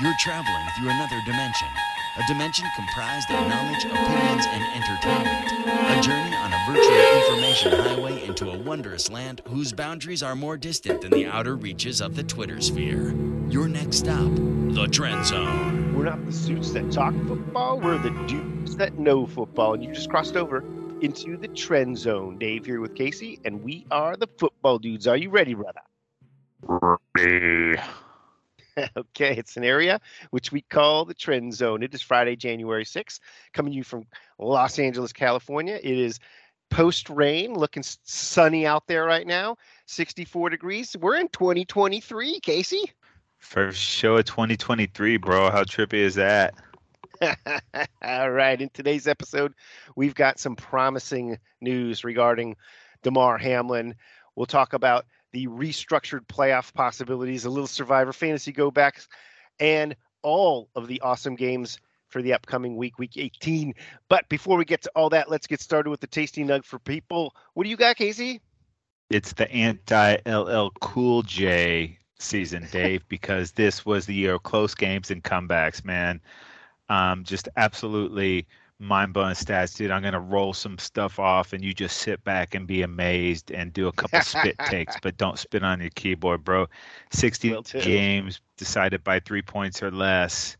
You're traveling through another dimension. A dimension comprised of knowledge, opinions, and entertainment. A journey on a virtual information highway into a wondrous land whose boundaries are more distant than the outer reaches of the Twitter sphere. Your next stop, the Trend Zone. We're not the suits that talk football, we're the dudes that know football. And you just crossed over into the Trend Zone. Dave here with Casey, and we are the football dudes. Are you ready, brother? Ready. okay, it's an area which we call the Trend Zone. It is Friday, January 6th, coming to you from Los Angeles, California. It is post rain, looking sunny out there right now, 64 degrees. We're in 2023, Casey. First show of 2023, bro. How trippy is that? All right. In today's episode, we've got some promising news regarding Damar Hamlin. We'll talk about the restructured playoff possibilities, a little survivor fantasy go backs, and all of the awesome games for the upcoming week, week 18. But before we get to all that, let's get started with the tasty nug for people. What do you got, Casey? It's the anti LL Cool J season, Dave, because this was the year of close games and comebacks, man. Um, just absolutely mind blowing stats, dude. I'm gonna roll some stuff off, and you just sit back and be amazed and do a couple spit takes, but don't spit on your keyboard, bro. 60 games decided by three points or less.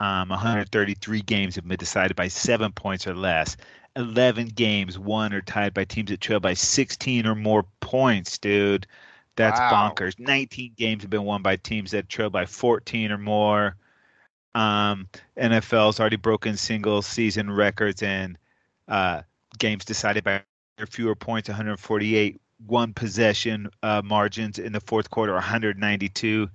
Um, 133 games have been decided by seven points or less. 11 games won or tied by teams that trail by 16 or more points, dude. That's wow. bonkers. 19 games have been won by teams that trail by 14 or more. Um, NFL's already broken single season records and uh, games decided by fewer points, 148. One possession uh, margins in the fourth quarter, 192.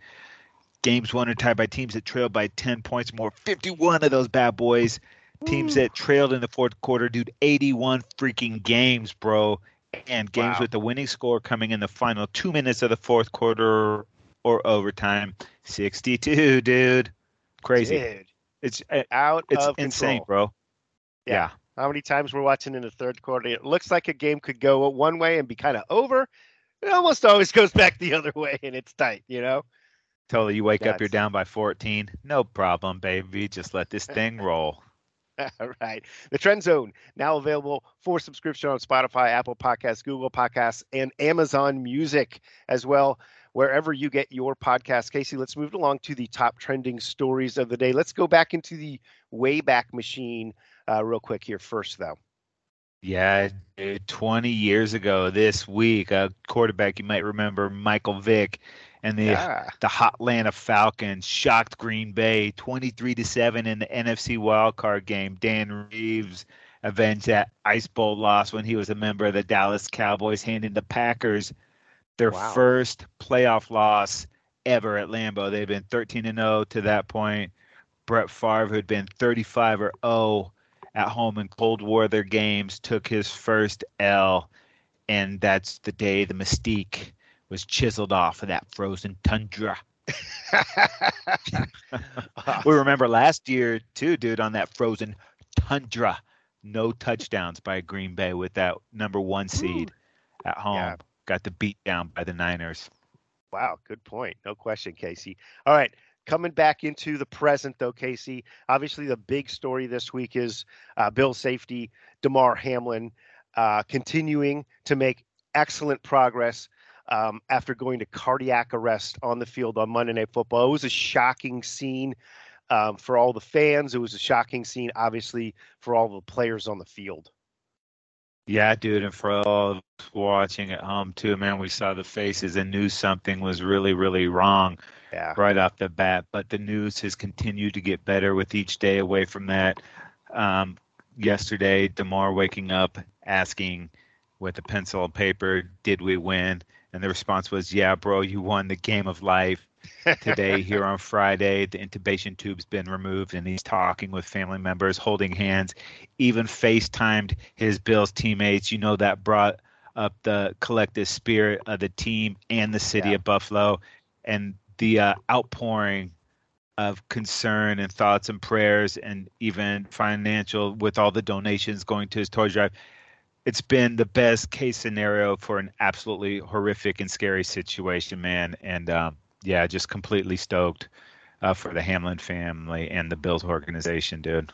Games won or tied by teams that trailed by 10 points more, 51 of those bad boys. Teams that trailed in the fourth quarter, dude, 81 freaking games, bro. And games wow. with the winning score coming in the final two minutes of the fourth quarter or overtime, 62, dude. Crazy. Dude, it's uh, out it's insane, control. bro. Yeah. yeah. How many times we're watching in the third quarter? It looks like a game could go one way and be kind of over. It almost always goes back the other way, and it's tight, you know. Totally. You wake up, you're down by 14. No problem, baby. Just let this thing roll. All right. The Trend Zone now available for subscription on Spotify, Apple Podcasts, Google Podcasts, and Amazon Music as well wherever you get your podcast. Casey, let's move along to the top trending stories of the day. Let's go back into the Wayback Machine uh, real quick here first, though. Yeah, 20 years ago this week, a quarterback you might remember, Michael Vick, and the yeah. the Atlanta Falcons shocked Green Bay 23 to 7 in the NFC wildcard game. Dan Reeves avenged that ice bowl loss when he was a member of the Dallas Cowboys, handing the Packers their wow. first playoff loss ever at Lambeau. They've been 13 and 0 to that point. Brett Favre, who had been 35 or 0 at home in cold War their games, took his first L, and that's the day the mystique was chiseled off of that frozen tundra. we remember last year too, dude, on that frozen tundra. No touchdowns by Green Bay with that number one seed Ooh. at home. Yeah got the beat down by the Niners. Wow, good point. No question, Casey. All right, coming back into the present though, Casey. Obviously, the big story this week is uh, Bill safety Damar Hamlin uh, continuing to make excellent progress um, after going to cardiac arrest on the field on Monday Night Football. It was a shocking scene. Um, for all the fans, it was a shocking scene, obviously, for all the players on the field. Yeah, dude, and for all watching at home too, man, we saw the faces and knew something was really, really wrong yeah. right off the bat. But the news has continued to get better with each day away from that. Um, yesterday, Damar waking up asking with a pencil and paper, "Did we win?" And the response was, "Yeah, bro, you won the game of life." Today here on Friday. The intubation tube's been removed, and he's talking with family members, holding hands, even FaceTimed his Bills teammates. You know that brought up the collective spirit of the team and the city yeah. of Buffalo, and the uh, outpouring of concern and thoughts and prayers, and even financial with all the donations going to his toy drive. It's been the best case scenario for an absolutely horrific and scary situation, man. And um, yeah, just completely stoked uh, for the Hamlin family and the Bills organization, dude.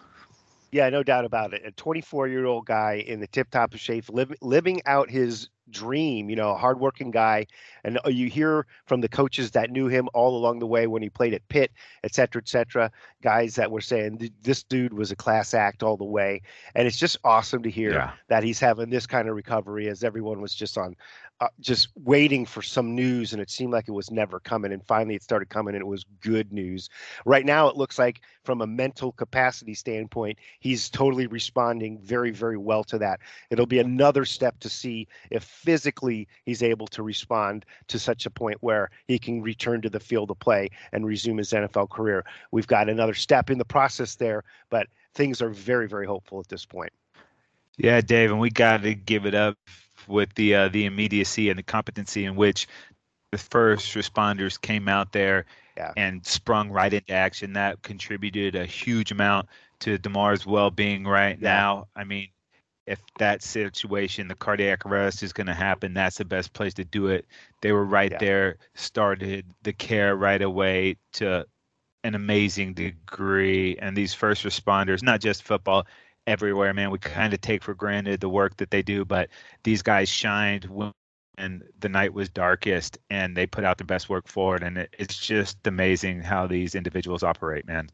Yeah, no doubt about it. A 24 year old guy in the tip top of shape, living living out his dream, you know, a hardworking guy. And uh, you hear from the coaches that knew him all along the way when he played at Pitt, et cetera, et cetera, guys that were saying this dude was a class act all the way. And it's just awesome to hear yeah. that he's having this kind of recovery as everyone was just on uh, just waiting for some news and it seemed like it was never coming and finally it started coming and it was good news. Right now it looks like from a mental capacity standpoint he's totally responding very very well to that. It'll be another step to see if physically he's able to respond to such a point where he can return to the field of play and resume his nfl career. We've got another step in the process there but things are very very hopeful at this point. Yeah dave and we got to give it up with the uh, the immediacy and the competency in which the first responders came out there yeah. and sprung right into action. That contributed a huge amount to Damar's well-being right yeah. now. I mean, if that situation, the cardiac arrest is going to happen, that's the best place to do it. They were right yeah. there, started the care right away to an amazing degree. And these first responders, not just football, everywhere, man. We kind of take for granted the work that they do, but these guys shined when the night was darkest and they put out the best work forward. And it, it's just amazing how these individuals operate, man.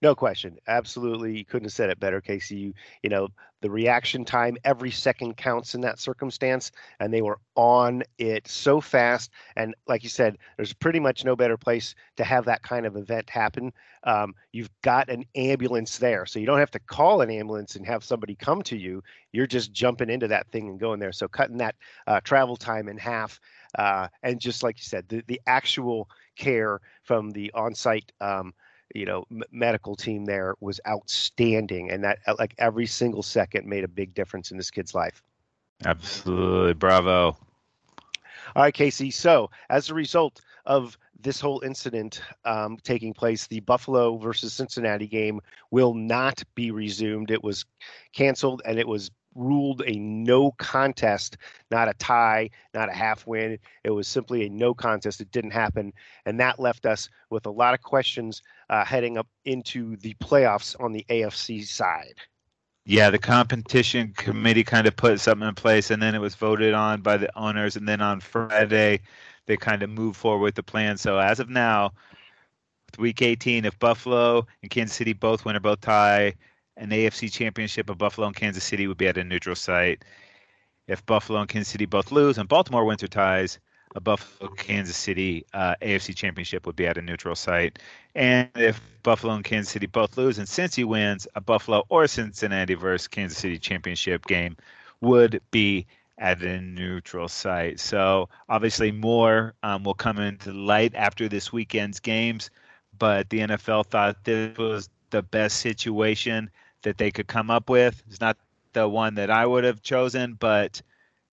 No question. Absolutely. You couldn't have said it better, Casey. You, you know, the reaction time, every second counts in that circumstance. And they were on it so fast. And like you said, there's pretty much no better place to have that kind of event happen. Um, you've got an ambulance there. So you don't have to call an ambulance and have somebody come to you. You're just jumping into that thing and going there. So cutting that uh, travel time in half. Uh, and just like you said, the, the actual care from the on site. Um, you know m- medical team there was outstanding and that uh, like every single second made a big difference in this kid's life absolutely bravo all right casey so as a result of this whole incident um, taking place the buffalo versus cincinnati game will not be resumed it was canceled and it was ruled a no contest, not a tie, not a half win. It was simply a no contest. It didn't happen. And that left us with a lot of questions uh, heading up into the playoffs on the AFC side. Yeah, the competition committee kind of put something in place, and then it was voted on by the owners. And then on Friday, they kind of moved forward with the plan. So as of now, with week 18, if Buffalo and Kansas City both win or both tie, an AFC championship of Buffalo and Kansas City would be at a neutral site. If Buffalo and Kansas City both lose and Baltimore wins or ties, a Buffalo Kansas City uh, AFC championship would be at a neutral site. And if Buffalo and Kansas City both lose and Cincy wins, a Buffalo or Cincinnati versus Kansas City championship game would be at a neutral site. So obviously more um, will come into light after this weekend's games, but the NFL thought this was the best situation that they could come up with. It's not the one that I would have chosen, but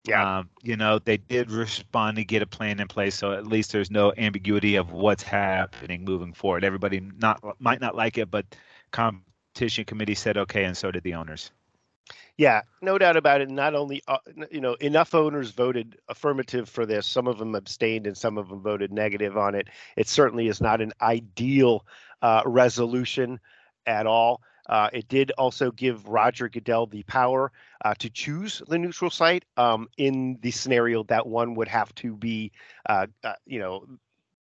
yeah, um, you know, they did respond to get a plan in place, so at least there's no ambiguity of what's happening moving forward. Everybody not might not like it, but competition committee said okay, and so did the owners. Yeah, no doubt about it. Not only, uh, you know, enough owners voted affirmative for this. Some of them abstained and some of them voted negative on it. It certainly is not an ideal uh, resolution at all. Uh, it did also give Roger Goodell the power uh, to choose the neutral site um, in the scenario that one would have to be, uh, uh you know,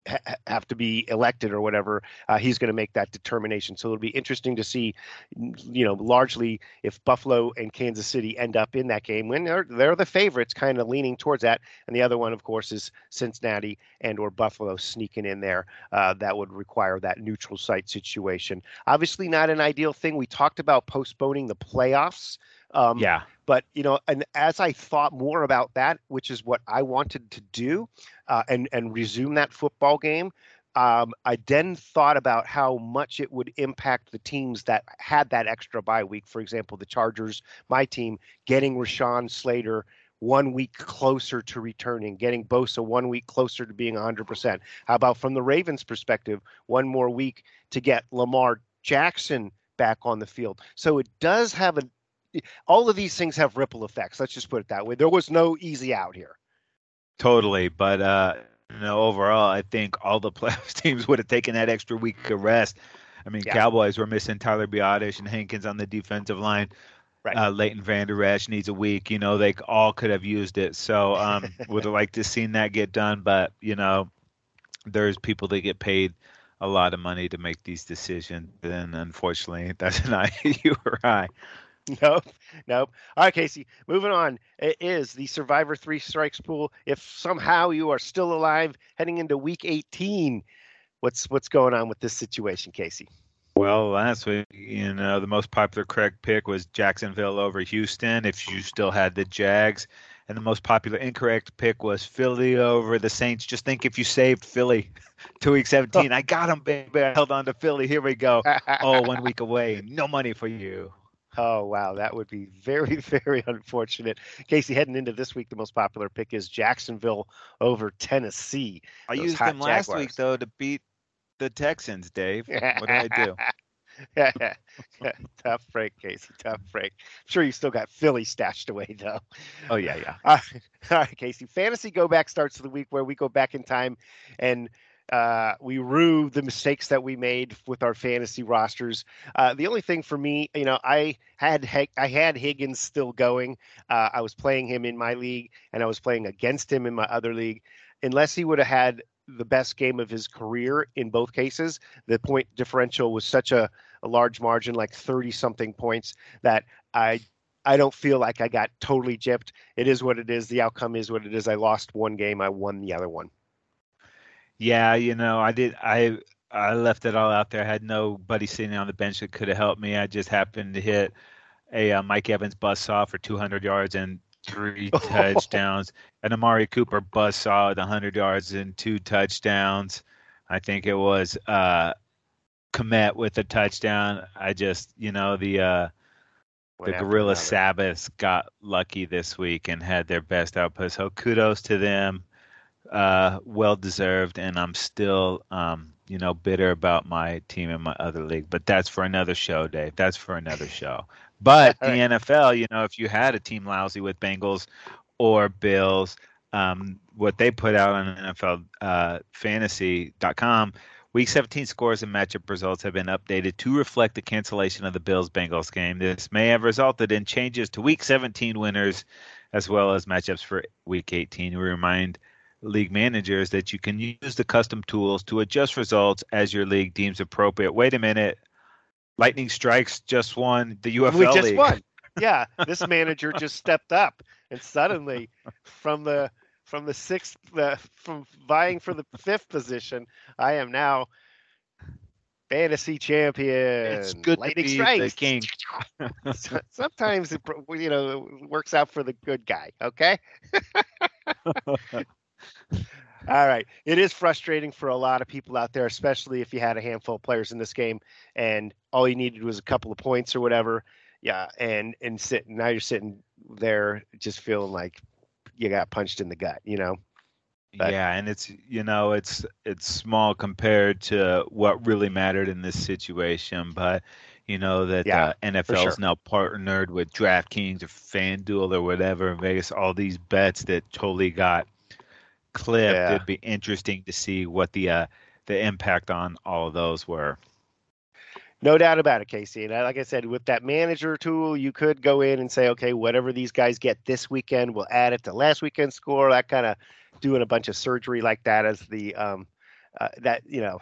ha- have to be elected or whatever, uh, he's going to make that determination. So it'll be interesting to see, you know, largely if Buffalo and Kansas City end up in that game when they're they're the favorites, kind of leaning towards that. And the other one, of course, is Cincinnati and or Buffalo sneaking in there. Uh, that would require that neutral site situation. Obviously, not an ideal thing. We talked about postponing the playoffs. Um, yeah. But you know, and as I thought more about that, which is what I wanted to do, uh, and and resume that football game, um, I then thought about how much it would impact the teams that had that extra bye week. For example, the Chargers, my team, getting Rashawn Slater one week closer to returning, getting Bosa one week closer to being 100%. How about from the Ravens' perspective, one more week to get Lamar Jackson back on the field? So it does have a all of these things have ripple effects. Let's just put it that way. There was no easy out here. Totally, but uh, you know, overall, I think all the playoffs teams would have taken that extra week of rest. I mean, yeah. Cowboys were missing Tyler Biadasz and Hankins on the defensive line. Right. Uh, Leighton Vander Esch needs a week. You know, they all could have used it. So um, would have liked to seen that get done, but you know, there's people that get paid a lot of money to make these decisions, and unfortunately, that's not you or I. Nope, nope. All right, Casey. Moving on. It is the Survivor Three Strikes pool. If somehow you are still alive heading into Week 18, what's what's going on with this situation, Casey? Well, last week, you know, the most popular correct pick was Jacksonville over Houston. If you still had the Jags, and the most popular incorrect pick was Philly over the Saints. Just think if you saved Philly to week 17. I got him, baby. I held on to Philly. Here we go. oh, one week away. No money for you. Oh wow, that would be very, very unfortunate. Casey, heading into this week, the most popular pick is Jacksonville over Tennessee. I used them last Jaguars. week though to beat the Texans, Dave. What did I do? tough break, Casey. Tough break. I'm sure you still got Philly stashed away though. Oh yeah, yeah. All right, all right, Casey. Fantasy go back starts of the week where we go back in time and uh, we rue the mistakes that we made with our fantasy rosters. Uh, the only thing for me, you know, I had I had Higgins still going. Uh, I was playing him in my league, and I was playing against him in my other league. Unless he would have had the best game of his career in both cases, the point differential was such a, a large margin, like thirty something points, that I I don't feel like I got totally gypped. It is what it is. The outcome is what it is. I lost one game. I won the other one. Yeah, you know, I did. I I left it all out there. I had nobody sitting on the bench that could have helped me. I just happened to hit a uh, Mike Evans buzz saw for 200 yards and three touchdowns, and Amari Cooper buzz saw with 100 yards and two touchdowns. I think it was uh, Kmet with a touchdown. I just, you know, the uh, the Gorilla Sabbaths got lucky this week and had their best output. So kudos to them uh, well deserved, and I'm still, um, you know, bitter about my team in my other league. But that's for another show, Dave. That's for another show. But the right. NFL, you know, if you had a team lousy with Bengals or Bills, um, what they put out on NFL uh, Fantasy.com. Week 17 scores and matchup results have been updated to reflect the cancellation of the Bills Bengals game. This may have resulted in changes to Week 17 winners as well as matchups for Week 18. We remind league manager is that you can use the custom tools to adjust results as your league deems appropriate. Wait a minute. Lightning Strikes just won the UFL we just league. won. Yeah, this manager just stepped up and suddenly from the from the sixth uh, from vying for the fifth position, I am now fantasy champion. It's good Lightning to be strikes. the king. Sometimes it you know works out for the good guy. Okay. All right. It is frustrating for a lot of people out there, especially if you had a handful of players in this game and all you needed was a couple of points or whatever. Yeah, and and sitting now you're sitting there just feeling like you got punched in the gut, you know. But, yeah, and it's you know it's it's small compared to what really mattered in this situation, but you know that yeah, uh, NFL is sure. now partnered with DraftKings or FanDuel or whatever in Vegas. All these bets that totally got clip, yeah. it'd be interesting to see what the uh, the impact on all of those were. No doubt about it, Casey. And like I said, with that manager tool, you could go in and say, okay, whatever these guys get this weekend, we'll add it to last weekend's score. That kind of doing a bunch of surgery like that as the um, uh, that you know.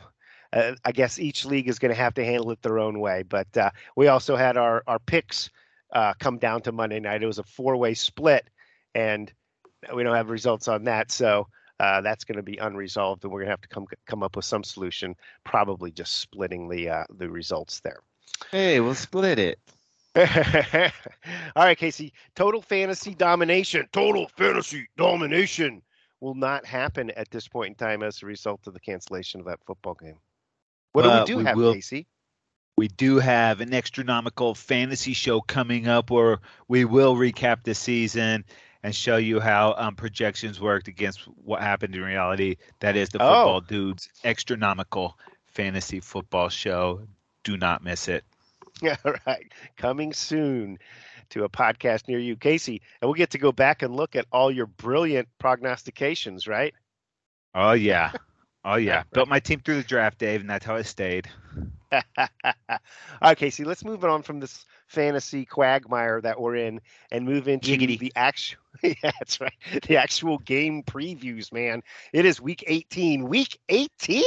Uh, I guess each league is going to have to handle it their own way. But uh, we also had our our picks uh, come down to Monday night. It was a four way split, and we don't have results on that. So uh, that's going to be unresolved, and we're going to have to come come up with some solution. Probably just splitting the uh, the results there. Hey, we'll split it. All right, Casey. Total fantasy domination. Total fantasy domination will not happen at this point in time as a result of the cancellation of that football game. What uh, do we do we have, will, Casey? We do have an astronomical fantasy show coming up where we will recap the season and show you how um, projections worked against what happened in reality. That is the Football oh. Dudes Astronomical Fantasy Football Show. Do not miss it. Yeah, right. Coming soon to a podcast near you, Casey. And we'll get to go back and look at all your brilliant prognostications, right? Oh yeah, oh yeah. Built my team through the draft, Dave, and that's how I stayed. okay, Casey, let's move on from this fantasy quagmire that we're in and move into Giggity. the actual. yeah, that's right. The actual game previews, man. It is week 18. Week 18.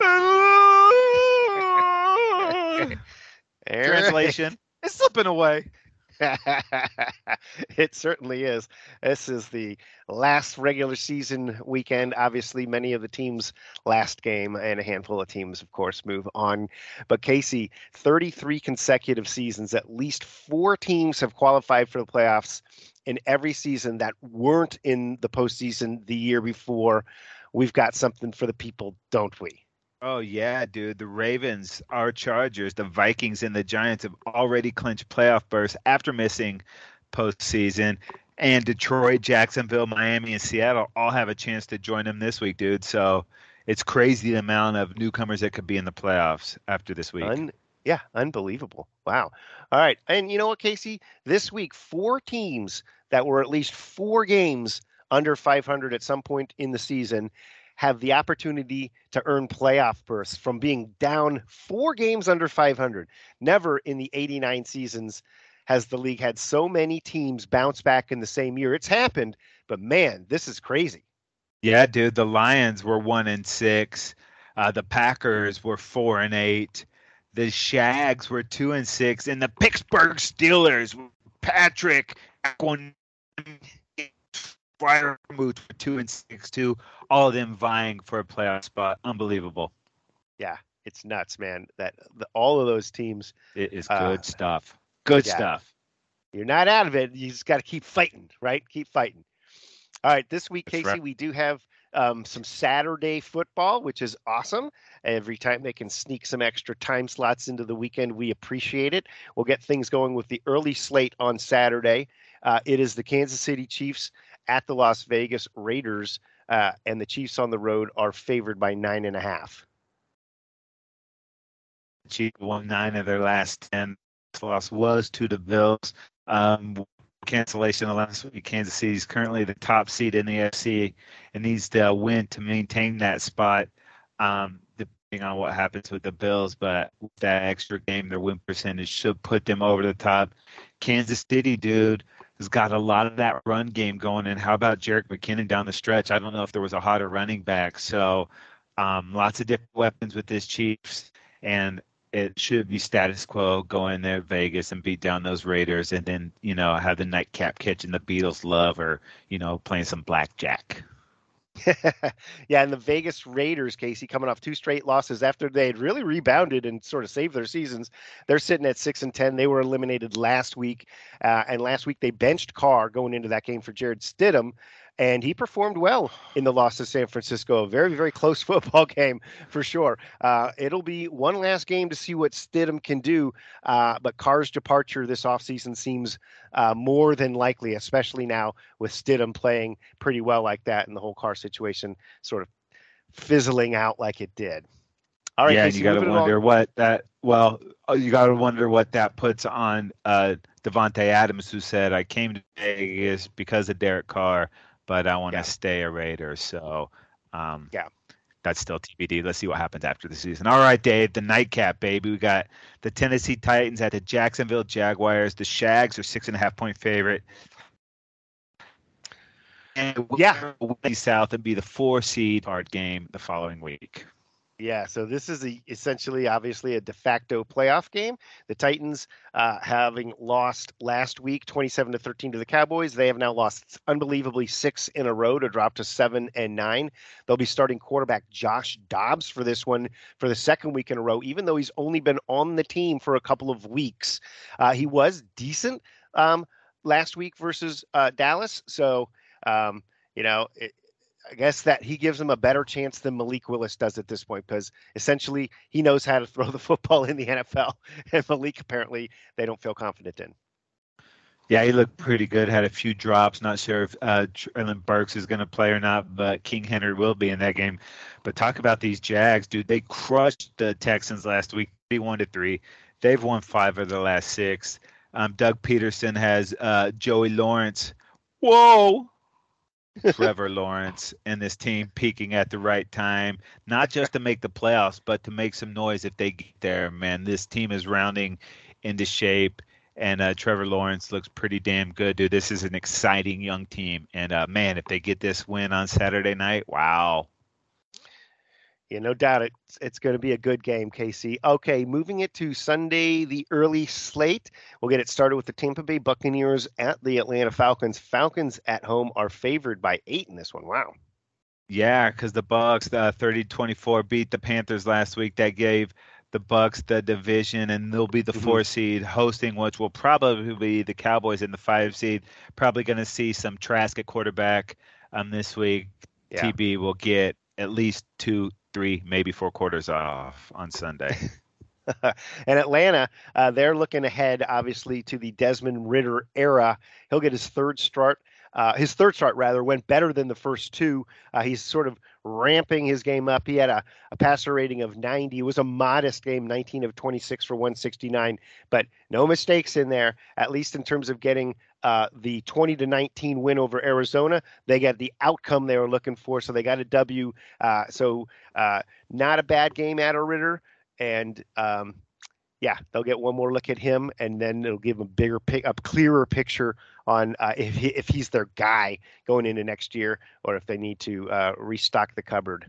Translation. It's slipping away. it certainly is. This is the last regular season weekend. Obviously, many of the teams' last game, and a handful of teams, of course, move on. But Casey, 33 consecutive seasons, at least four teams have qualified for the playoffs in every season that weren't in the postseason the year before. We've got something for the people, don't we? Oh yeah, dude. The Ravens, our Chargers, the Vikings, and the Giants have already clinched playoff berths after missing postseason. And Detroit, Jacksonville, Miami, and Seattle all have a chance to join them this week, dude. So it's crazy the amount of newcomers that could be in the playoffs after this week. Un- yeah, unbelievable. Wow. All right. And you know what, Casey? This week, four teams that were at least four games under 500 at some point in the season have the opportunity to earn playoff berths from being down four games under 500. Never in the 89 seasons has the league had so many teams bounce back in the same year. It's happened, but man, this is crazy. Yeah, dude. The Lions were one and six. Uh, the Packers were four and eight. The Jags were two and six, and the Pittsburgh Steelers, Patrick Freiermuth for two and six two, All of them vying for a playoff spot. Unbelievable. Yeah, it's nuts, man. That the, all of those teams. It is Uh, good stuff. Good yeah. stuff. You're not out of it. You just got to keep fighting, right? Keep fighting. All right, this week, That's Casey, right. we do have um, some Saturday football, which is awesome. Every time they can sneak some extra time slots into the weekend, we appreciate it. We'll get things going with the early slate on Saturday. Uh, it is the Kansas City Chiefs at the Las Vegas Raiders, uh, and the Chiefs on the road are favored by nine and a half. Chiefs won nine of their last ten. Loss was to the Bills. Um, cancellation of last week. Kansas City is currently the top seed in the FC and needs to win to maintain that spot. Um, depending on what happens with the Bills, but with that extra game, their win percentage should put them over the top. Kansas City, dude, has got a lot of that run game going. And how about Jerick McKinnon down the stretch? I don't know if there was a hotter running back. So um, lots of different weapons with this Chiefs, and it should be status quo. Go in there, Vegas, and beat down those Raiders, and then you know have the nightcap catching the Beatles love, or you know playing some blackjack. yeah, and the Vegas Raiders, Casey, coming off two straight losses after they had really rebounded and sort of saved their seasons. They're sitting at six and ten. They were eliminated last week, uh, and last week they benched Carr going into that game for Jarrett Stidham, and he performed well in the loss to San Francisco. A very, very close football game for sure. Uh, it'll be one last game to see what Stidham can do, uh, but Carr's departure this offseason seems uh, more than likely, especially now with Stidham playing pretty well like that and the whole Carr situation sort of fizzling out like it did. All right, yeah, Casey, you got to moving along. wonder what that. Well, uh, you got to wonder what that puts on uh, Davante Adams, who said, "I came to Vegas because of Derek Carr, but I want to Yeah. stay a Raider." So, um, Yeah. that's still TBD. Let's see what happens after the season. All right, Dave, the nightcap, baby. We got the Tennessee Titans at the Jacksonville Jaguars. The Jags are six and a half point favorite. And Yeah. will win the South and be the four seed part game the following week. Yeah, so this is a, essentially, obviously, a de facto playoff game. The Titans, uh, having lost last week, twenty-seven to thirteen to the Cowboys, they have now lost unbelievably six in a row to drop to seven and nine. They'll be starting quarterback Josh Dobbs for this one for the second week in a row, even though he's only been on the team for a couple of weeks. Uh, he was decent um, last week versus uh, Dallas, so um, you know. It, I guess that he gives him a better chance than Malik Willis does at this point because essentially he knows how to throw the football in the NFL, and Malik apparently they don't feel confident in. Yeah, he looked pretty good. Had a few drops. Not sure if uh, Treylon Burks is going to play or not, but King Henry will be in that game. But talk about these Jags, dude. They crushed the Texans last week, one to three. They've won five of the last six. Um, Doug Pederson has uh, Joey Lawrence. Whoa, Trevor Lawrence and this team peaking at the right time, not just to make the playoffs, but to make some noise if they get there. Man, this team is rounding into shape, and uh, Trevor Lawrence looks pretty damn good, dude. This is an exciting young team, and uh, man, if they get this win on Saturday night, wow. Yeah, no doubt it's it's going to be a good game, Casey. Okay, moving it to Sunday, the early slate. We'll get it started with the Tampa Bay Buccaneers at the Atlanta Falcons. Falcons at home are favored by eight in this one. Wow. Yeah, because the Bucs, uh, 30-24, beat the Panthers last week. That gave the Bucs the division, and they'll be the mm-hmm. four seed hosting, which will probably be the Cowboys in the five seed. Probably going to see some Trask at quarterback um, this week. Yeah. TB will get at least two three, maybe four quarters off on Sunday. and Atlanta, uh, they're looking ahead, obviously, to the Desmond Ridder era. He'll get his third start. Uh, his third start, rather, went better than the first two. Uh, he's sort of ramping his game up. He had a, a passer rating of 90. It was a modest game, 19 of 26 for 169, but no mistakes in there, at least in terms of getting uh, the 20 to 19 win over Arizona. They got the outcome they were looking for, so they got a W. Uh, so uh, not a bad game out of Ridder, and um, yeah, they'll get one more look at him, and then it'll give them a bigger, pick, a clearer picture on uh, if he, if he's their guy going into next year, or if they need to uh, restock the cupboard.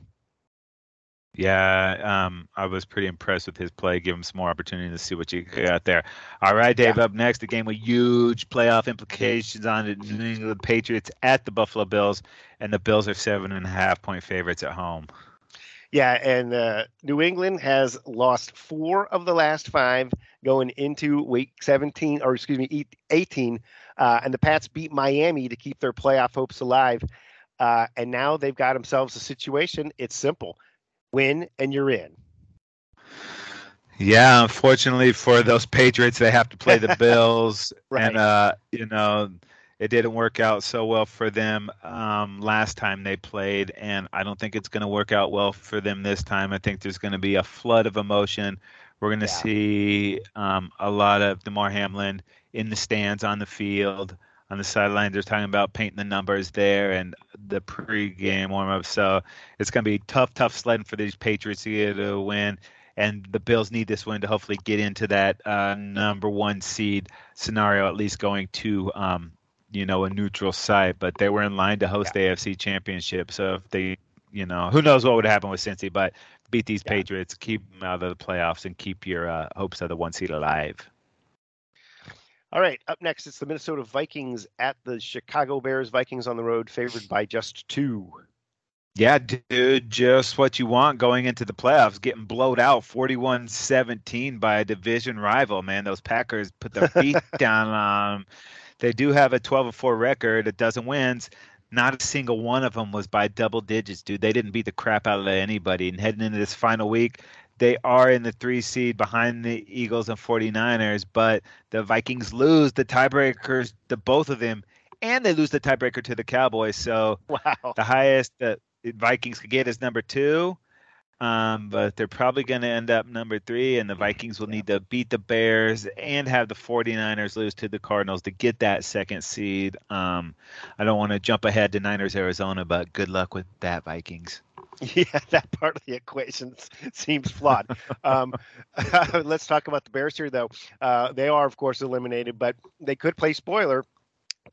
Yeah, um, I was pretty impressed with his play. Give him some more opportunity to see what you got there. All right, Dave. Yeah. Up next, a game with huge playoff implications on the New England Patriots at the Buffalo Bills, and the Bills are seven and a half point favorites at home. Yeah, and uh, New England has lost four of the last five going into week 17, or excuse me, 18. Uh, and the Pats beat Miami to keep their playoff hopes alive. Uh, and now they've got themselves a situation. It's simple win and you're in. Yeah, unfortunately for those Patriots, they have to play the Bills, right. and uh, you know it didn't work out so well for them um, last time they played, and I don't think it's going to work out well for them this time. I think there's going to be a flood of emotion. We're going to yeah. see um, a lot of Damar Hamlin in the stands on the field on the sidelines. They're talking about painting the numbers there and the pregame warm up. So it's going to be tough, tough sledding for these Patriots to get a win. And the Bills need this win to hopefully get into that uh, number one seed scenario, at least going to, um, you know, a neutral site. But they were in line to host yeah. the AFC Championship. So if they, you know, who knows what would happen with Cincy, but beat these yeah. Patriots, keep them out of the playoffs, and keep your uh, hopes of the one seed alive. All right, up next, it's the Minnesota Vikings at the Chicago Bears. Vikings on the road, favored by just two. Yeah, dude, just what you want going into the playoffs. Getting blowed out 41 17 by a division rival, man. Those Packers put their feet down on them. They do have a 12 4 record, a dozen wins. Not a single one of them was by double digits, dude. They didn't beat the crap out of anybody. And heading into this final week, they are in the three seed behind the Eagles and 49ers, but the Vikings lose the tiebreakers to both of them, and they lose the tiebreaker to the Cowboys. So wow. the highest that Vikings could get is number two. Um, but they're probably going to end up number three, and the Vikings will need to beat the Bears and have the 49ers lose to the Cardinals to get that second seed. Um, I don't want to jump ahead to Niners Arizona, but good luck with that, Vikings. Yeah, that part of the equation seems flawed. um, let's talk about the Bears here, though. Uh, they are, of course, eliminated, but they could play spoiler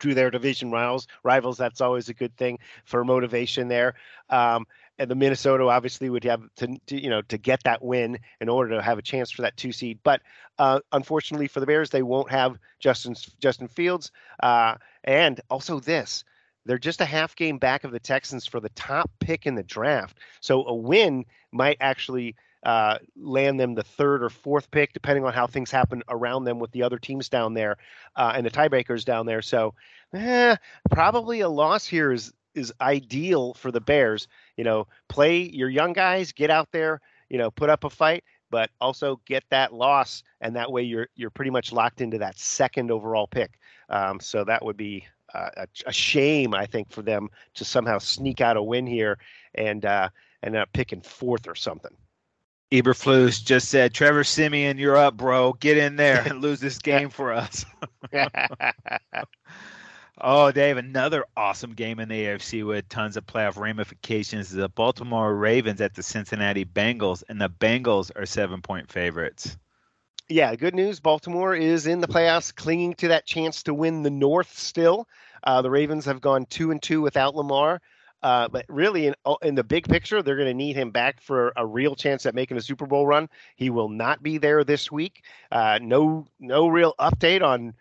to their division rivals. Rivals. That's always a good thing for motivation there. Um, and the Minnesota obviously would have to, to, you know to get that win in order to have a chance for that two seed. But uh, unfortunately for the Bears, they won't have Justin Justin Fields, uh, and also this they're just a half game back of the Texans for the top pick in the draft. So a win might actually uh, land them the third or fourth pick, depending on how things happen around them with the other teams down there uh, and the tiebreakers down there. So eh, probably a loss here is is ideal for the Bears. You know, play your young guys, get out there, you know, put up a fight, but also get that loss, and that way you're you're pretty much locked into that second overall pick. Um, so that would be a, a, shame, I think, for them to somehow sneak out a win here and uh, end up picking fourth or something. Eberflus just said, Trevor Siemian, you're up, bro. Get in there and lose this game for us. Oh, Dave, another awesome game in the AFC with tons of playoff ramifications. The Baltimore Ravens at the Cincinnati Bengals, and the Bengals are seven point favorites. Yeah, good news. Baltimore is in the playoffs, clinging to that chance to win the North still. Uh, the Ravens have gone two and two without Lamar. Uh, but really, in, oh, in the big picture, they're going to need him back for a real chance at making a Super Bowl run. He will not be there this week. Uh, no, no real update on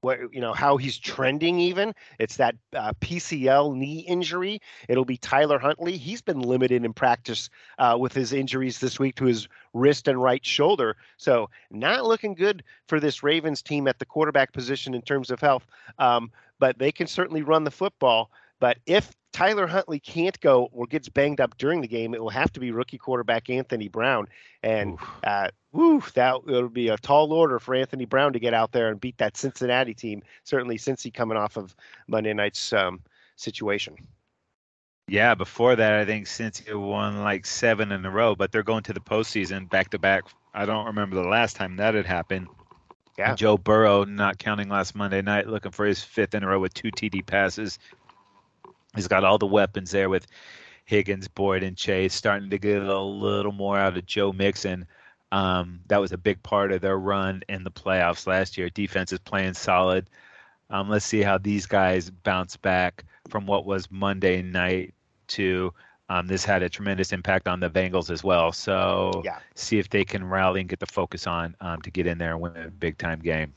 what you know how he's trending even it's that uh, pcl knee injury it'll be tyler huntley he's been limited in practice uh, with his injuries this week to his wrist and right shoulder so not looking good for this ravens team at the quarterback position in terms of health um, but they can certainly run the football but if Tyler Huntley can't go or gets banged up during the game, it will have to be rookie quarterback Anthony Brown. And uh, woo, that it'll be a tall order for Anthony Brown to get out there and beat that Cincinnati team. Certainly, since he coming off of Monday night's um, situation. Yeah, before that, I think Cincy won like seven in a row, but they're going to the postseason back to back. I don't remember the last time that had happened. Yeah. Joe Burrow, not counting last Monday night, looking for his fifth in a row with two TD passes. He's got all the weapons there with Higgins, Boyd, and Chase starting to get a little more out of Joe Mixon. Um, that was a big part of their run in the playoffs last year. Defense is playing solid. Um, let's see how these guys bounce back from what was Monday night to um, this had a tremendous impact on the Bengals as well. So yeah. see if they can rally and get the focus on um, to get in there and win a big time game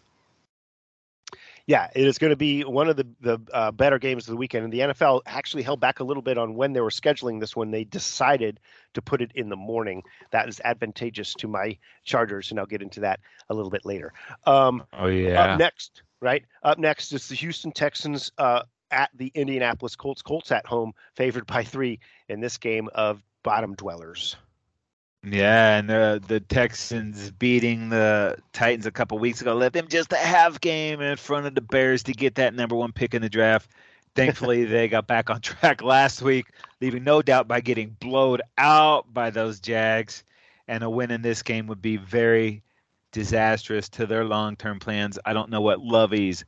yeah, it is going to be one of the the uh, better games of the weekend. And the NFL actually held back a little bit on when they were scheduling this when they decided to put it in the morning. That is advantageous to my Chargers, and I'll get into that a little bit later. Um, oh yeah. Up next, right? Up next is the Houston Texans uh, at the Indianapolis Colts. Colts at home, favored by three in this game of bottom dwellers. Yeah, and the the Texans beating the Titans a couple weeks ago let them just a half game in front of the Bears to get that number one pick in the draft. Thankfully, they got back on track last week, leaving no doubt by getting blowed out by those Jags. And a win in this game would be very disastrous to their long term plans. I don't know what Lovie's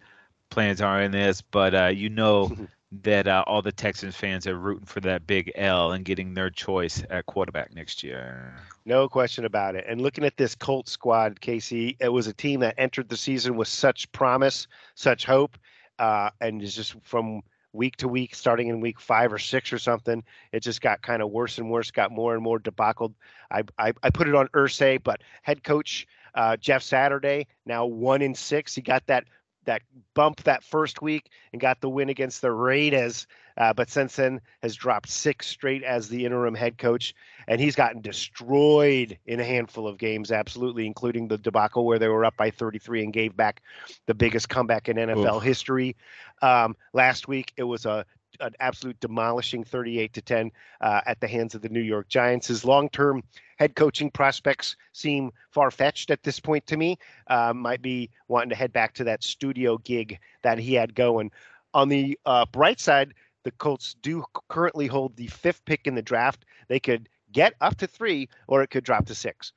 plans are in this, but uh, you know that uh, all the Texans fans are rooting for that big L and getting their choice at quarterback next year. No question about it. And looking at this Colt squad, Casey, it was a team that entered the season with such promise, such hope, uh, and is just from week to week, starting in week five or six or something, it just got kind of worse and worse, got more and more debacled. I, I, I put it on Irsay, but head coach uh, Jeff Saturday, now one in six. He got that that bump that first week and got the win against the Raiders. Uh, but since then has dropped six straight as the interim head coach, and he's gotten destroyed in a handful of games, absolutely, including the debacle where they were up by 33 and gave back the biggest comeback in NFL Oof. history. Um, last week it was a an absolute demolishing 38 to 10 uh, at the hands of the New York Giants. His long-term head coaching prospects seem far-fetched at this point to me. Uh, might be wanting to head back to that studio gig that he had going. On the uh, bright side, the Colts do currently hold the fifth pick in the draft. They could get up to three, or it could drop to six.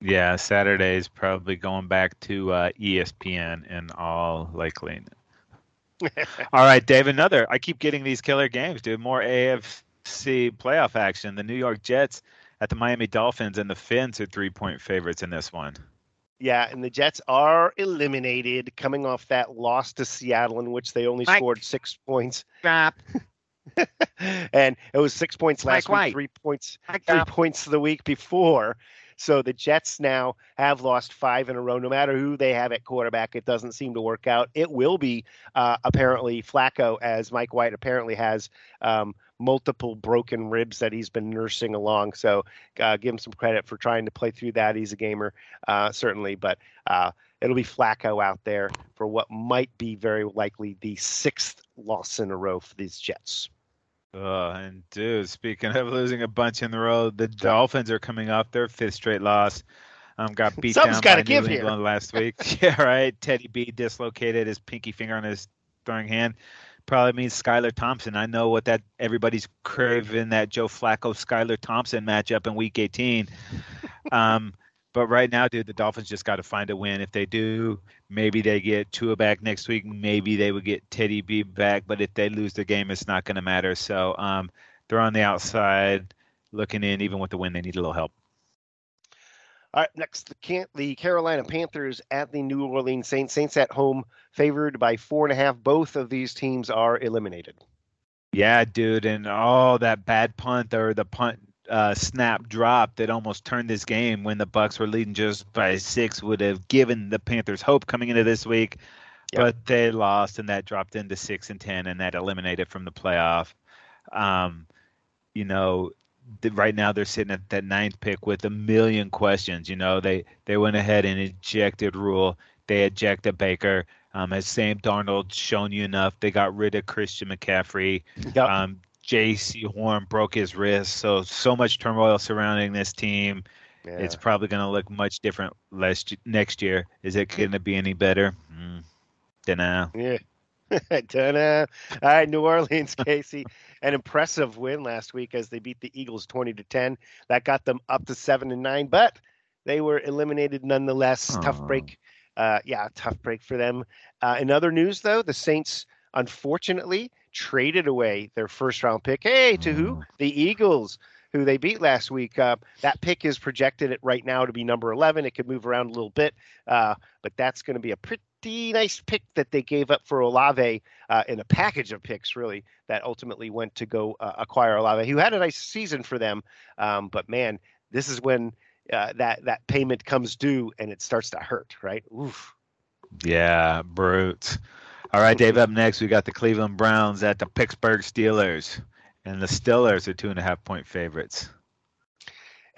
Yeah, Saturday is probably going back to uh, ESPN in all likelihood. All right, Dave. Another. I keep getting these killer games, dude. More AFC playoff action. The New York Jets at the Miami Dolphins, and the Fins are three-point favorites in this one. Yeah, and the Jets are eliminated, coming off that loss to Seattle, in which they only Mike. scored six points. Stop. and it was six points last Mike week, White. three points, Mike three points the week before. So the Jets now have lost five in a row. No matter who they have at quarterback, it doesn't seem to work out. It will be uh, apparently Flacco, as Mike White apparently has um, multiple broken ribs that he's been nursing along. So uh, give him some credit for trying to play through that. He's a gamer, uh, certainly, but uh, it'll be Flacco out there for what might be very likely the sixth loss in a row for these Jets. Oh, and dude, speaking of losing a bunch in the row, the Dolphins are coming off their fifth straight loss. Um, got beat Something's down by give New England here. last week. yeah, right. Teddy B dislocated his pinky finger on his throwing hand. Probably means Skylar Thompson. I know what that everybody's craving that Joe Flacco Skylar Thompson matchup in Week 18. Um, But right now, dude, the Dolphins just got to find a win. If they do, maybe they get Tua back next week. Maybe they would get Teddy B back. But if they lose the game, it's not going to matter. So um, they're on the outside looking in. Even with the win, they need a little help. All right, next the, the Carolina Panthers at the New Orleans Saints. Saints at home, favored by four and a half. Both of these teams are eliminated. Yeah, dude, and oh, that bad punt or the punt uh, snap drop that almost turned this game when the Bucs were leading just by six would have given the Panthers hope coming into this week, yep. but they lost and that dropped into six and ten and that eliminated from the playoff. Um, you know, right now they're sitting at that ninth pick with a million questions. You know, they they went ahead and ejected Rhule. They ejected Baker. Um, has Sam Darnold shown you enough? They got rid of Christian McCaffrey. Yep. Um, Jaycee Horn broke his wrist. So so much turmoil surrounding this team. Yeah. It's probably going to look much different last, next year. Is it going to be any better? Mm, dunno. Yeah. dunno. All right, New Orleans, Casey. An impressive win last week as they beat the Eagles 20 to 10. That got them up to 7 and 9, but they were eliminated nonetheless. Aww. Tough break. Uh, yeah, tough break for them. Uh, in other news, though, the Saints unfortunately traded away their first round pick. Hey, to who? Mm. The Eagles, who they beat last week. Uh, that pick is projected at right now to be number 11. It could move around a little bit, uh, but that's going to be a pretty nice pick that they gave up for Olave uh, in a package of picks, really, that ultimately went to go uh, acquire Olave, who had a nice season for them. Um, but man, this is when uh, that that payment comes due and it starts to hurt, right? Oof. Yeah, brute. All right, Dave. Up next, we got the Cleveland Browns at the Pittsburgh Steelers, and the Steelers are two and a half point favorites.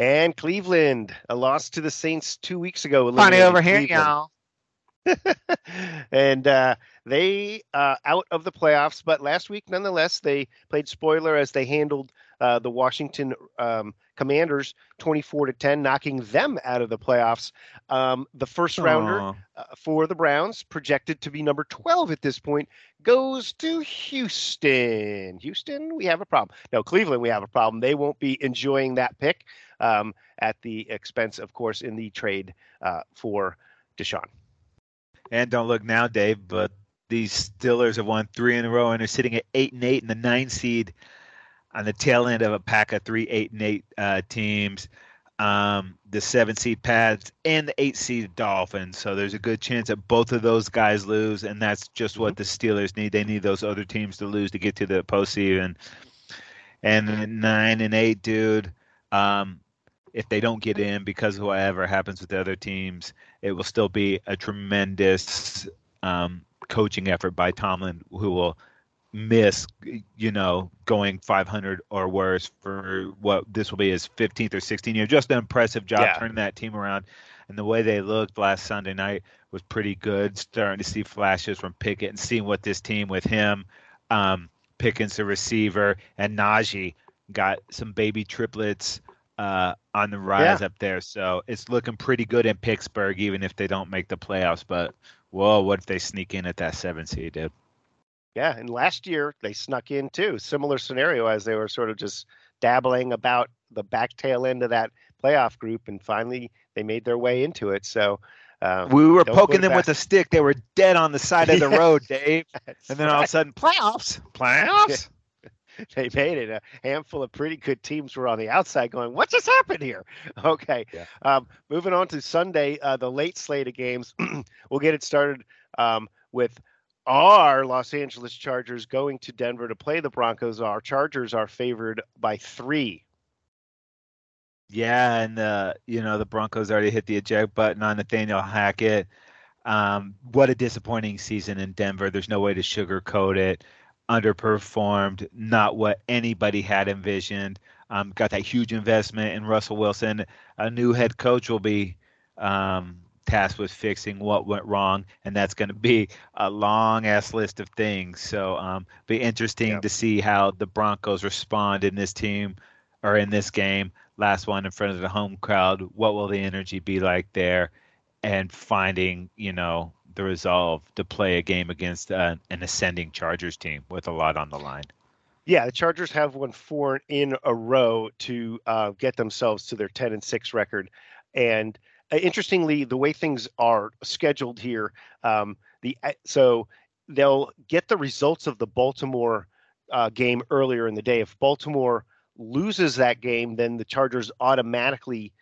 And Cleveland, a loss to the Saints two weeks ago. Funny over here, y'all. and uh, they uh, out of the playoffs, but last week, nonetheless, they played spoiler as they handled uh, the Washington um, Commanders 24 to 10, knocking them out of the playoffs. Um, the first rounder uh, for the Browns, projected to be number 12 at this point, goes to Houston. Houston, we have a problem. No, Cleveland, we have a problem. They won't be enjoying that pick um, at the expense, of course, in the trade uh, for Deshaun. And don't look now, Dave, but these Steelers have won three in a row and are sitting at eight and eight in the nine seed on the tail end of a pack of three, eight, and eight uh, teams. Um, the seven seed Pats and the eight seed Dolphins. So there's a good chance that both of those guys lose, and that's just what the Steelers need. They need those other teams to lose to get to the postseason. And nine and eight, dude. Um, if they don't get in because of whatever happens with the other teams, it will still be a tremendous um, coaching effort by Tomlin, who will miss, you know, going 500 or worse for what this will be his 15th or 16th year. Just an impressive job yeah. turning that team around. And the way they looked last Sunday night was pretty good. Starting to see flashes from Pickett and seeing what this team with him, um, Pickens, the receiver, and Najee got some baby triplets uh, on the rise yeah. up there. So it's looking pretty good in Pittsburgh, even if they don't make the playoffs. But whoa, what if they sneak in at that seven seed, dude? Yeah, and last year they snuck in too. Similar scenario as they were sort of just dabbling about the back tail end of that playoff group, and finally they made their way into it. So um, we were poking them with a stick. They were dead on the side of the road, Dave. and then all of a sudden, playoffs, playoffs. they made it. A handful of pretty good teams were on the outside going, what just happened here? Okay. Yeah. Um, moving on to Sunday, uh, the late slate of games. we'll get it started um, with our Los Angeles Chargers going to Denver to play the Broncos. Our Chargers are favored by three. Yeah, and uh, you know the Broncos already hit the eject button on Nathaniel Hackett. Um, what a disappointing season in Denver. There's no way to sugarcoat it. Underperformed, not what anybody had envisioned. Um, got that huge investment in Russell Wilson. A new head coach will be um, tasked with fixing what went wrong, and that's going to be a long ass list of things. So, um, be interesting yeah. to see how the Broncos respond in this team or in this game. Last one in front of the home crowd. What will the energy be like there? And finding, you know, the resolve to play a game against uh, an ascending Chargers team with a lot on the line. Yeah, the Chargers have won four in a row to uh, get themselves to their ten and six record, and interestingly, the way things are scheduled here, um, the uh, so they'll get the results of the Baltimore uh, game earlier in the day. If Baltimore loses that game, then the Chargers automatically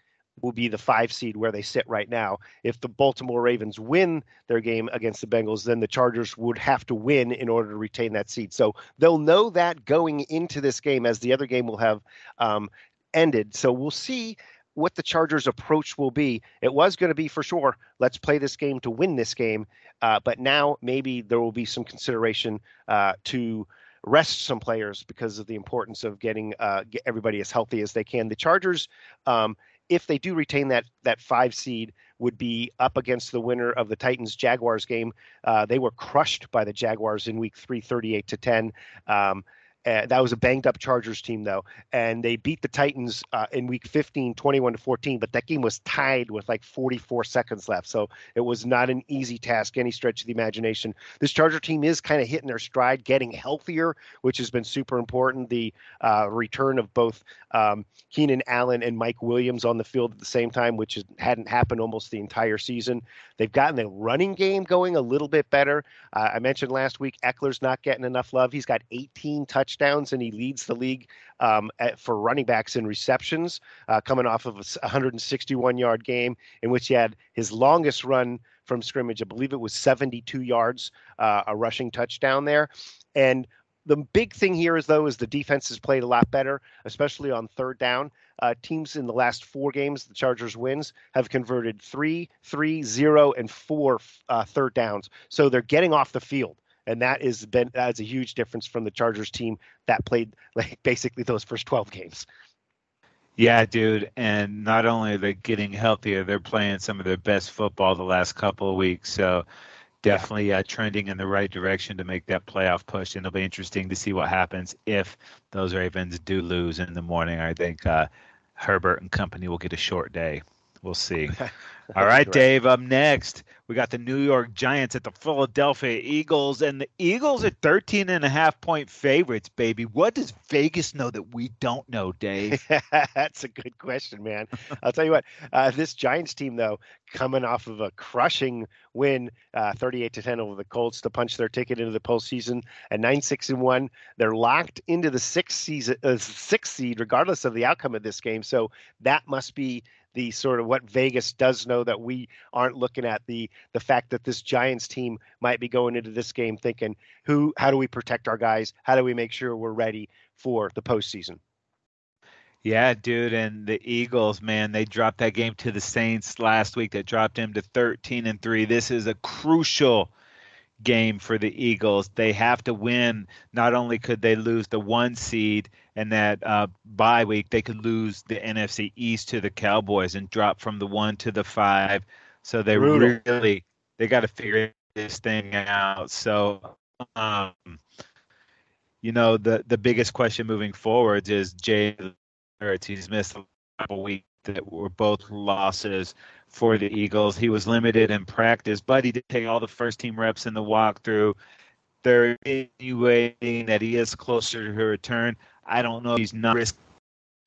will be the five seed where they sit right now. If the Baltimore Ravens win their game against the Bengals, then the Chargers would have to win in order to retain that seed. So they'll know that going into this game, as the other game will have um, ended. So we'll see what the Chargers' approach will be. It was going to be for sure, let's play this game to win this game. Uh, but now maybe there will be some consideration uh, to rest some players because of the importance of getting uh, get everybody as healthy as they can. The Chargers, um, if they do retain that that five seed, would be up against the winner of the Titans Jaguars game. Uh, they were crushed by the Jaguars in Week Three, 38 to 10. Um, uh, that was a banged up Chargers team, though. And they beat the Titans uh, in week 15, 21 to 14. But that game was tied with like 44 seconds left. So it was not an easy task, any stretch of the imagination. This Charger team is kind of hitting their stride, getting healthier, which has been super important. The uh, return of both um, Keenan Allen and Mike Williams on the field at the same time, which hadn't happened almost the entire season. They've gotten the running game going a little bit better. Uh, I mentioned last week Ekeler's not getting enough love. He's got 18 touchdowns and he leads the league um, at, for running backs in receptions, uh, coming off of a 161 yard game in which he had his longest run from scrimmage. I believe it was 72 yards, uh, a rushing touchdown there. And the big thing here is though is the defense has played a lot better, especially on third down. Uh, teams in the last four games, the Chargers wins, have converted three, three, zero, and four uh, third downs. So they're getting off the field, and that is been that's a huge difference from the Chargers team that played like basically those first twelve games. Yeah, dude, and not only are they getting healthier, they're playing some of their best football the last couple of weeks. So definitely uh, trending in the right direction to make that playoff push. And it'll be interesting to see what happens if those Ravens do lose in the morning. I think uh, Herbert and company will get a short day. We'll see. All right, Dave, up next, we got the New York Giants at the Philadelphia Eagles, and the Eagles are 13 and a half point favorites, baby. What does Vegas know that we don't know, Dave? That's a good question, man. I'll tell you what, uh, this Giants team, though, coming off of a crushing win, uh, 38 to 10 over the Colts to punch their ticket into the postseason at 9 6 and 1. They're locked into the sixth, season, uh, sixth seed, regardless of the outcome of this game. So that must be the sort of what Vegas does know that we aren't looking at the the fact that this Giants team might be going into this game thinking who how do we protect our guys how do we make sure we're ready for the postseason. Yeah, dude, and the Eagles, man, they dropped that game to the Saints last week. That dropped him to 13 and 3. This is a crucial game for the Eagles. They have to win. Not only could they lose the one seed and that uh, bye week, they could lose the NFC East to the Cowboys and drop from the one to the five. So they Brutal. really they got to figure this thing out. So, um, you know, the the biggest question moving forwards is Jay Hurts. He's missed a couple weeks that were both losses for the Eagles. He was limited in practice, but he did take all the first team reps in the walkthrough. They're insinuating that he is closer to a return. I don't know. He's not risk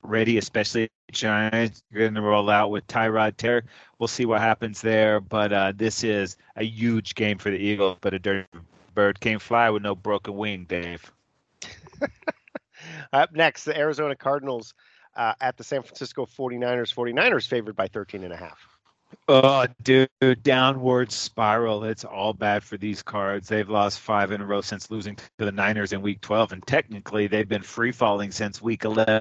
ready, especially Giants. Going to roll out with Tyrod Taylor. We'll see what happens there. But uh, this is a huge game for the Eagles. But a dirty bird can't fly with no broken wing, Dave. Up next, the Arizona Cardinals uh, at the San Francisco 49ers. 49ers favored by 13 and a half. Oh, dude, downward spiral. It's all bad for these cards. They've lost five in a row since losing to the Niners in week 12, and technically they've been free falling since week 11.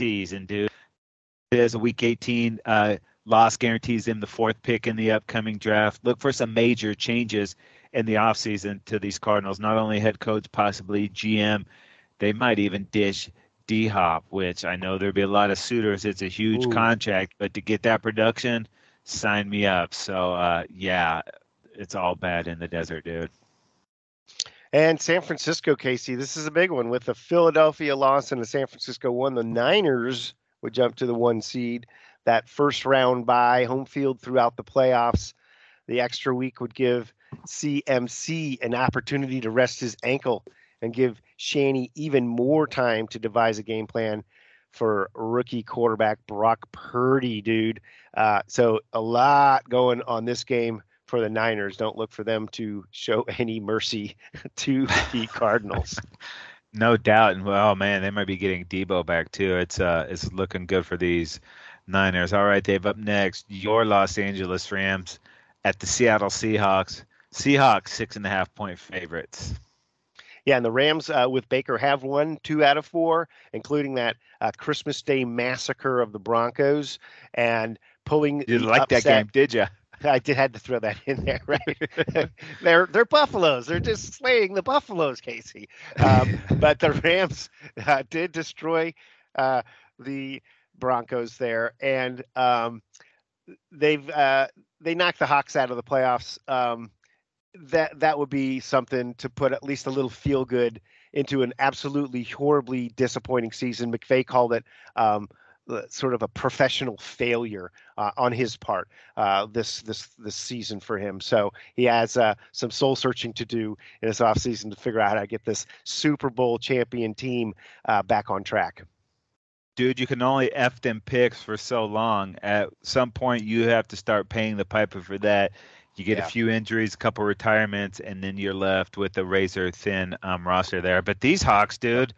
And dude, there's a week 18 uh, loss guarantees them the fourth pick in the upcoming draft. Look for some major changes in the offseason to these Cardinals. Not only head coach, possibly GM. They might even dish D Hop, which I know there'll be a lot of suitors. It's a huge Ooh. contract, but to get that production, sign me up. So uh, yeah, it's all bad in the desert, dude. And San Francisco, Casey, this is a big one with the Philadelphia loss and the San Francisco one. The Niners would jump to the one seed. That first round by home field throughout the playoffs. The extra week would give CMC an opportunity to rest his ankle and give Shanny even more time to devise a game plan for rookie quarterback Brock Purdy, dude. Uh, so a lot going on this game for the Niners. Don't look for them to show any mercy to the Cardinals. no doubt, and oh man, they might be getting Debo back too. It's uh, it's looking good for these Niners. All right, Dave. Up next, your Los Angeles Rams at the Seattle Seahawks. Seahawks six and a half point favorites. Yeah, and the Rams uh, with Baker have won two out of four, including that uh, Christmas Day massacre of the Broncos and pulling. You didn't like upset. that game, did you? I did had to throw that in there, right? they're they're buffaloes. They're just slaying the buffaloes, Casey. Um, but the Rams uh, did destroy uh, the Broncos there, and um, they've uh, they knocked the Hawks out of the playoffs. Um, that that would be something to put at least a little feel good into an absolutely horribly disappointing season. McVay called it um, sort of a professional failure uh, on his part uh, this this this season for him. So he has uh, some soul searching to do in this offseason to figure out how to get this Super Bowl champion team uh, back on track. Dude, you can only f them picks for so long. At some point, you have to start paying the piper for that. You get yeah. a few injuries, a couple retirements, and then you're left with a razor thin um, roster there. But these Hawks, dude,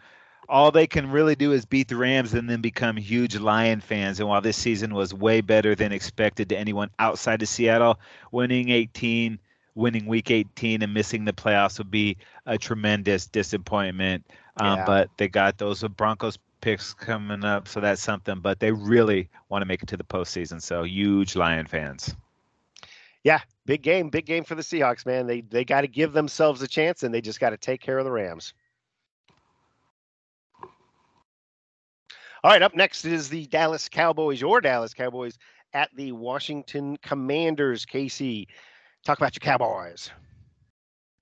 all they can really do is beat the Rams and then become huge Lion fans. And while this season was way better than expected to anyone outside of Seattle, winning 18, winning Week 18, and missing the playoffs would be a tremendous disappointment. Um, yeah. But they got those Broncos picks coming up, so that's something. But they really want to make it to the postseason, so huge Lion fans yeah, big game, big game for the Seahawks, man. They they got to give themselves a chance, and they just got to take care of the Rams. All right, up next is the Dallas Cowboys, your Dallas Cowboys at the Washington Commanders. Casey, talk about your Cowboys.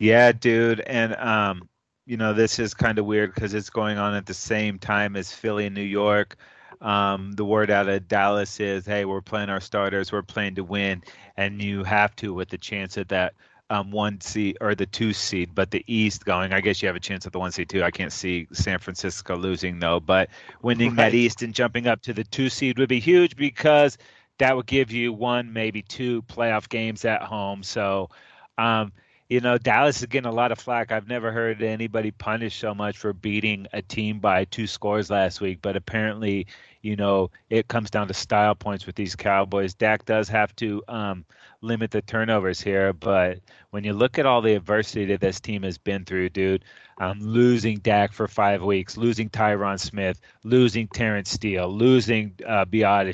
Yeah, dude, and um, you know this is kind of weird because it's going on at the same time as Philly and New York. Um, the word out of Dallas is, "Hey, we're playing our starters. We're playing to win, and you have to with the chance at that um, one seed or the two seed. But the East going, I guess you have a chance at the one seed too. I can't see San Francisco losing though, but winning right. that East and jumping up to the two seed would be huge because that would give you one, maybe two playoff games at home. So." Um, you know, Dallas is getting a lot of flack. I've never heard anybody punished so much for beating a team by two scores last week, but apparently, you know, it comes down to style points with these Cowboys. Dak does have to um, limit the turnovers here, but when you look at all the adversity that this team has been through, dude, um, losing Dak for five weeks, losing Tyron Smith, losing Terence Steele, losing uh,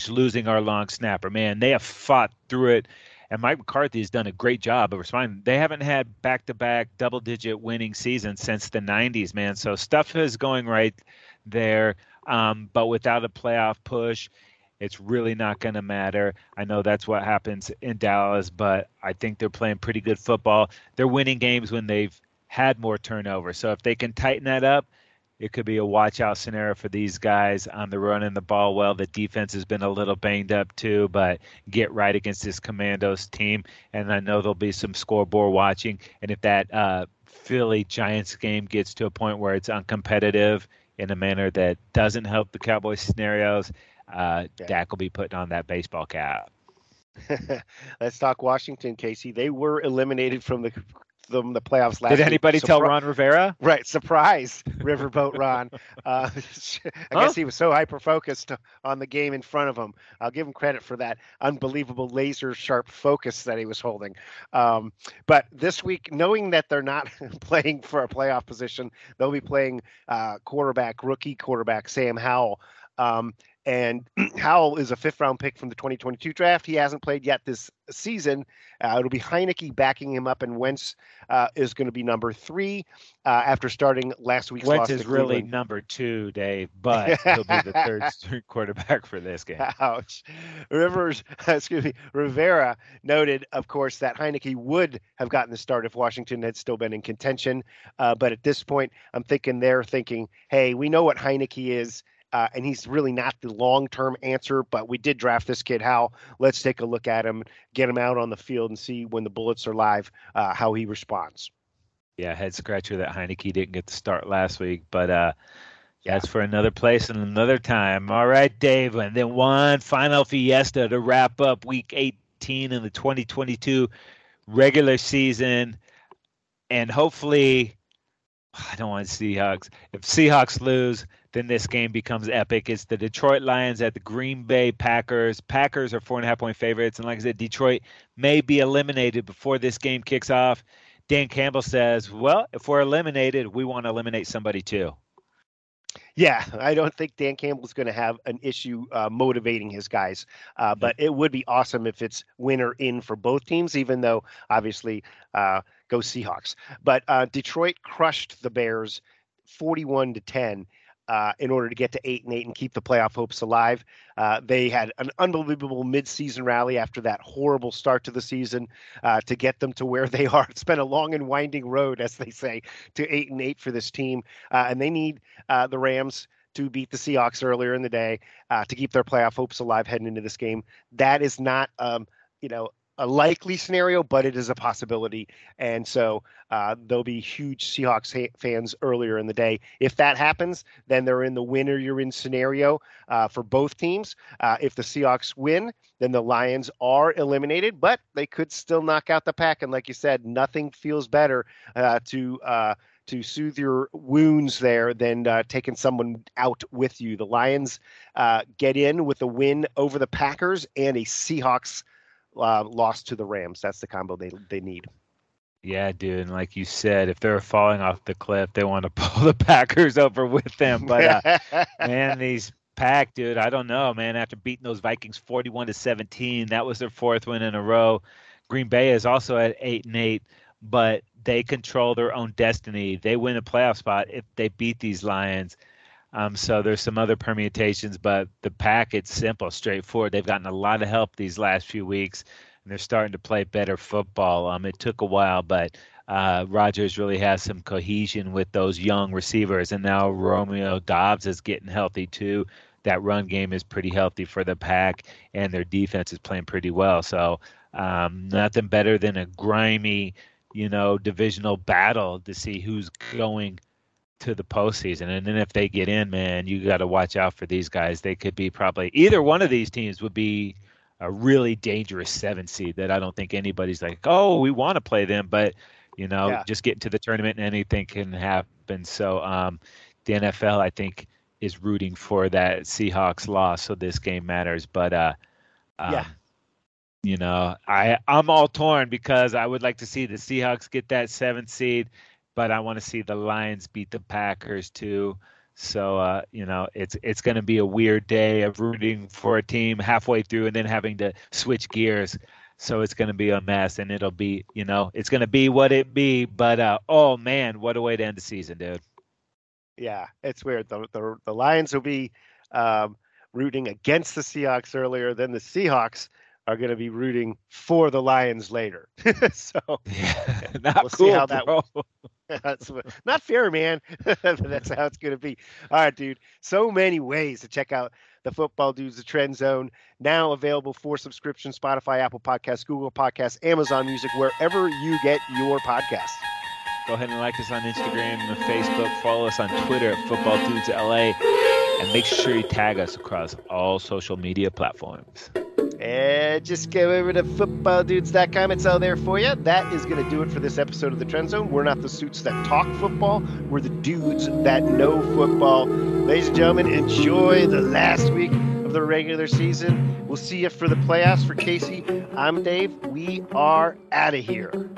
losing our long snapper, man, they have fought through it and Mike McCarthy has done a great job of responding. They haven't had back-to-back double-digit winning seasons since the '90s, man. So stuff is going right there, um, but without a playoff push, it's really not going to matter. I know that's what happens in Dallas, but I think they're playing pretty good football. They're winning games when they've had more turnover. So if they can tighten that up, it could be a watch out scenario for these guys on the running the ball well. The defense has been a little banged up too, but get right against this Commandos team. And I know there'll be some scoreboard watching. And if that uh, Philly Giants game gets to a point where it's uncompetitive in a manner that doesn't help the Cowboys scenarios, uh, yeah. Dak will be putting on that baseball cap. Let's talk Washington, Casey. They were eliminated from the them the playoffs last. Did anybody tell Ron Rivera? Right, surprise, Riverboat Ron. Uh, I huh? guess he was so hyper focused on the game in front of him. I'll give him credit for that unbelievable laser sharp focus that he was holding. Um, but this week, knowing that they're not playing for a playoff position, they'll be playing uh, quarterback, rookie quarterback Sam Howell. Um, and Howell is a fifth round pick from the 2022 draft. He hasn't played yet this season. Uh, it'll be Heinicke backing him up, and Wentz uh, is going to be number three uh, after starting last week's Wentz is really number two, Dave, but he'll be the third quarterback for this game. Ouch. Rivers, excuse me, Rivera noted, of course, that Heinicke would have gotten the start if Washington had still been in contention. Uh, but at this point, I'm thinking they're thinking, hey, we know what Heinicke is uh, and he's really not the long term answer. But we did draft this kid. How? Let's take a look at him, get him out on the field, and see when the bullets are live uh, how he responds. Yeah, head scratcher that Heinicke didn't get the start last week, but uh, That's for another place and another time. All right, Dave. And then one final fiesta to wrap up week 18 in the 2022 regular season. And hopefully, I don't want Seahawks. If Seahawks lose, then this game becomes epic. It's the Detroit Lions at the Green Bay Packers. Packers are four and a half point favorites. And like I said, Detroit may be eliminated before this game kicks off. Dan Campbell says, well, if we're eliminated, we want to eliminate somebody too. Yeah, I don't think Dan Campbell's going to have an issue uh, motivating his guys, uh, but it would be awesome if it's winner in for both teams, even though obviously uh, go Seahawks. But uh, Detroit crushed the Bears 41 to 10 uh, in order to get to eight and eight and keep the playoff hopes alive. Uh, they had an unbelievable midseason rally after that horrible start to the season uh, to get them to where they are. It's been a long and winding road, as they say, to eight and eight for this team, uh, and they need uh, the Rams to beat the Seahawks earlier in the day uh, to keep their playoff hopes alive heading into this game. That is not, um, you know, a likely scenario, but it is a possibility. And so uh, there'll be huge Seahawks ha- fans earlier in the day. If that happens, then they're in the winner you're in scenario uh, for both teams. Uh, if the Seahawks win, then the Lions are eliminated, but they could still knock out the pack. And like you said, nothing feels better uh, to uh, to soothe your wounds there than uh, taking someone out with you. The Lions uh, get in with a win over the Packers and a Seahawks uh, loss to the Rams. That's the combo they they need. Yeah, dude. And like you said, if they're falling off the cliff, they want to pull the Packers over with them. But uh, man, these pack, dude, I don't know, man. After beating those Vikings 41 to 17, that was their fourth win in a row. Green Bay is also at eight and eight, but they control their own destiny. They win a playoff spot if they beat these Lions. Um, so there's some other permutations, but the pack it's simple, straightforward. They've gotten a lot of help these last few weeks, and they're starting to play better football. Um, it took a while, but uh, Rodgers really has some cohesion with those young receivers, and now Romeo Doubs is getting healthy too. That run game is pretty healthy for the pack, and their defense is playing pretty well. So um, nothing better than a grimy, you know, divisional battle to see who's going to the postseason. And then if they get in, man, you got to watch out for these guys. They could be probably either one of these teams would be a really dangerous seven seed that I don't think anybody's like, oh, we want to play them, but you know, yeah. just get to the tournament and anything can happen. So um, the NFL, I think, is rooting for that Seahawks loss, so this game matters. But uh, um, yeah. You know, I I'm all torn because I would like to see the Seahawks get that seventh seed but I want to see the Lions beat the Packers too. So uh, you know, it's it's going to be a weird day of rooting for a team halfway through and then having to switch gears. So it's going to be a mess, and it'll be you know it's going to be what it be. But uh, oh man, what a way to end the season, dude. Yeah, it's weird. The the, the Lions will be um, rooting against the Seahawks earlier, then the Seahawks are going to be rooting for the Lions later. so yeah, we'll cool, see how that bro. that's not fair, man. that's how it's going to be. All right, dude. So many ways to check out the Football Dudes, the Trend Zone. Now available for subscription: Spotify, Apple Podcasts, Google Podcasts, Amazon Music, wherever you get your podcasts. Go ahead and like us on Instagram and Facebook. Follow us on Twitter at Football Dudes LA, and make sure you tag us across all social media platforms. And just go over to footballdudes.com. It's all there for you. That is going to do it for this episode of the Trend Zone. We're not the suits that talk football, we're the dudes that know football. Ladies and gentlemen, enjoy the last week of the regular season. We'll see you for the playoffs. For Casey, I'm Dave. We are out of here.